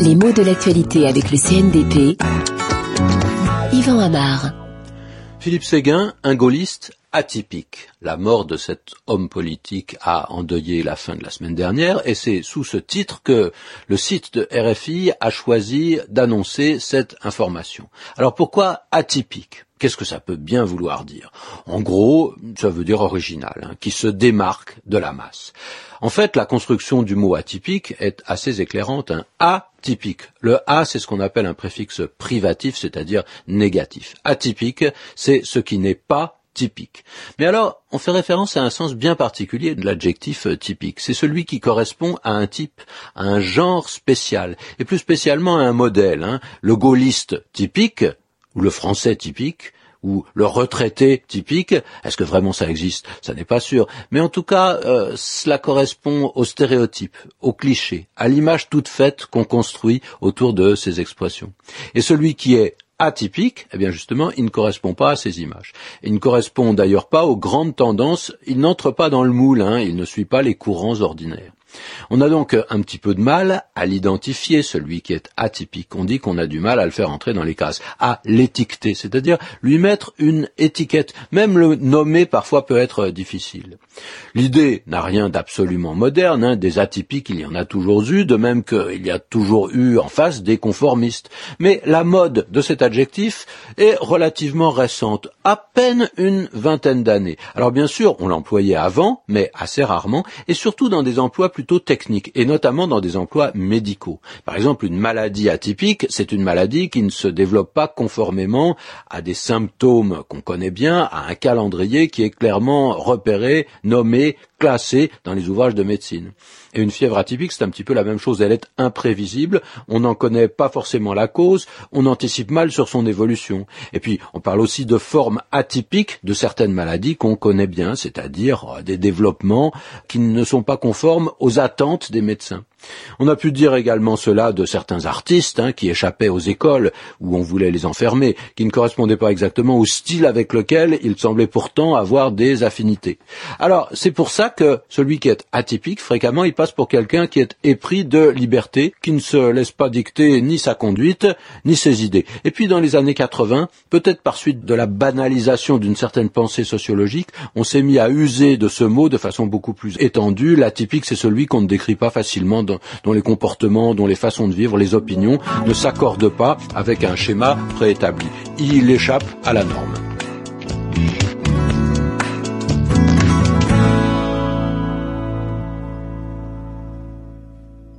Les mots de l'actualité avec le CNDP. Yvan Amar. Philippe Séguin, un gaulliste atypique. La mort de cet homme politique a endeuillé la fin de la semaine dernière et c'est sous ce titre que le site de RFI a choisi d'annoncer cette information. Alors pourquoi atypique? Qu'est-ce que ça peut bien vouloir dire? En gros, ça veut dire original, hein, qui se démarque de la masse. En fait, la construction du mot atypique est assez éclairante. Un atypique. Le A, c'est ce qu'on appelle un préfixe privatif, c'est-à-dire négatif. Atypique, c'est ce qui n'est pas typique. Mais alors, on fait référence à un sens bien particulier de l'adjectif typique. C'est celui qui correspond à un type, à un genre spécial, et plus spécialement à un modèle. Hein. Le gaulliste typique, ou le français typique, ou le retraité typique, est-ce que vraiment ça existe? Ça n'est pas sûr. Mais en tout cas, euh, cela correspond au stéréotype, au cliché, à l'image toute faite qu'on construit autour de ces expressions. Et celui qui est atypique, eh bien justement, il ne correspond pas à ces images. Il ne correspond d'ailleurs pas aux grandes tendances, il n'entre pas dans le moule, hein, il ne suit pas les courants ordinaires. On a donc un petit peu de mal à l'identifier, celui qui est atypique. On dit qu'on a du mal à le faire entrer dans les cases, à l'étiqueter, c'est-à-dire lui mettre une étiquette. Même le nommer parfois peut être difficile. L'idée n'a rien d'absolument moderne, hein. des atypiques il y en a toujours eu, de même qu'il y a toujours eu en face des conformistes. Mais la mode de cet adjectif est relativement récente, à peine une vingtaine d'années. Alors bien sûr, on l'employait avant, mais assez rarement, et surtout dans des emplois plus plutôt techniques, et notamment dans des emplois médicaux. Par exemple, une maladie atypique, c'est une maladie qui ne se développe pas conformément à des symptômes qu'on connaît bien, à un calendrier qui est clairement repéré, nommé, classé dans les ouvrages de médecine. Et une fièvre atypique, c'est un petit peu la même chose. Elle est imprévisible. On n'en connaît pas forcément la cause. On anticipe mal sur son évolution. Et puis, on parle aussi de formes atypiques de certaines maladies qu'on connaît bien, c'est-à-dire euh, des développements qui ne sont pas conformes aux attentes des médecins. On a pu dire également cela de certains artistes hein, qui échappaient aux écoles où on voulait les enfermer, qui ne correspondaient pas exactement au style avec lequel ils semblaient pourtant avoir des affinités. Alors c'est pour ça que celui qui est atypique, fréquemment, il passe pour quelqu'un qui est épris de liberté, qui ne se laisse pas dicter ni sa conduite, ni ses idées. Et puis dans les années 80, peut-être par suite de la banalisation d'une certaine pensée sociologique, on s'est mis à user de ce mot de façon beaucoup plus étendue. L'atypique, c'est celui qu'on ne décrit pas facilement dont, les comportements, dont les façons de vivre, les opinions ne s'accordent pas avec un schéma préétabli. Il échappe à la norme.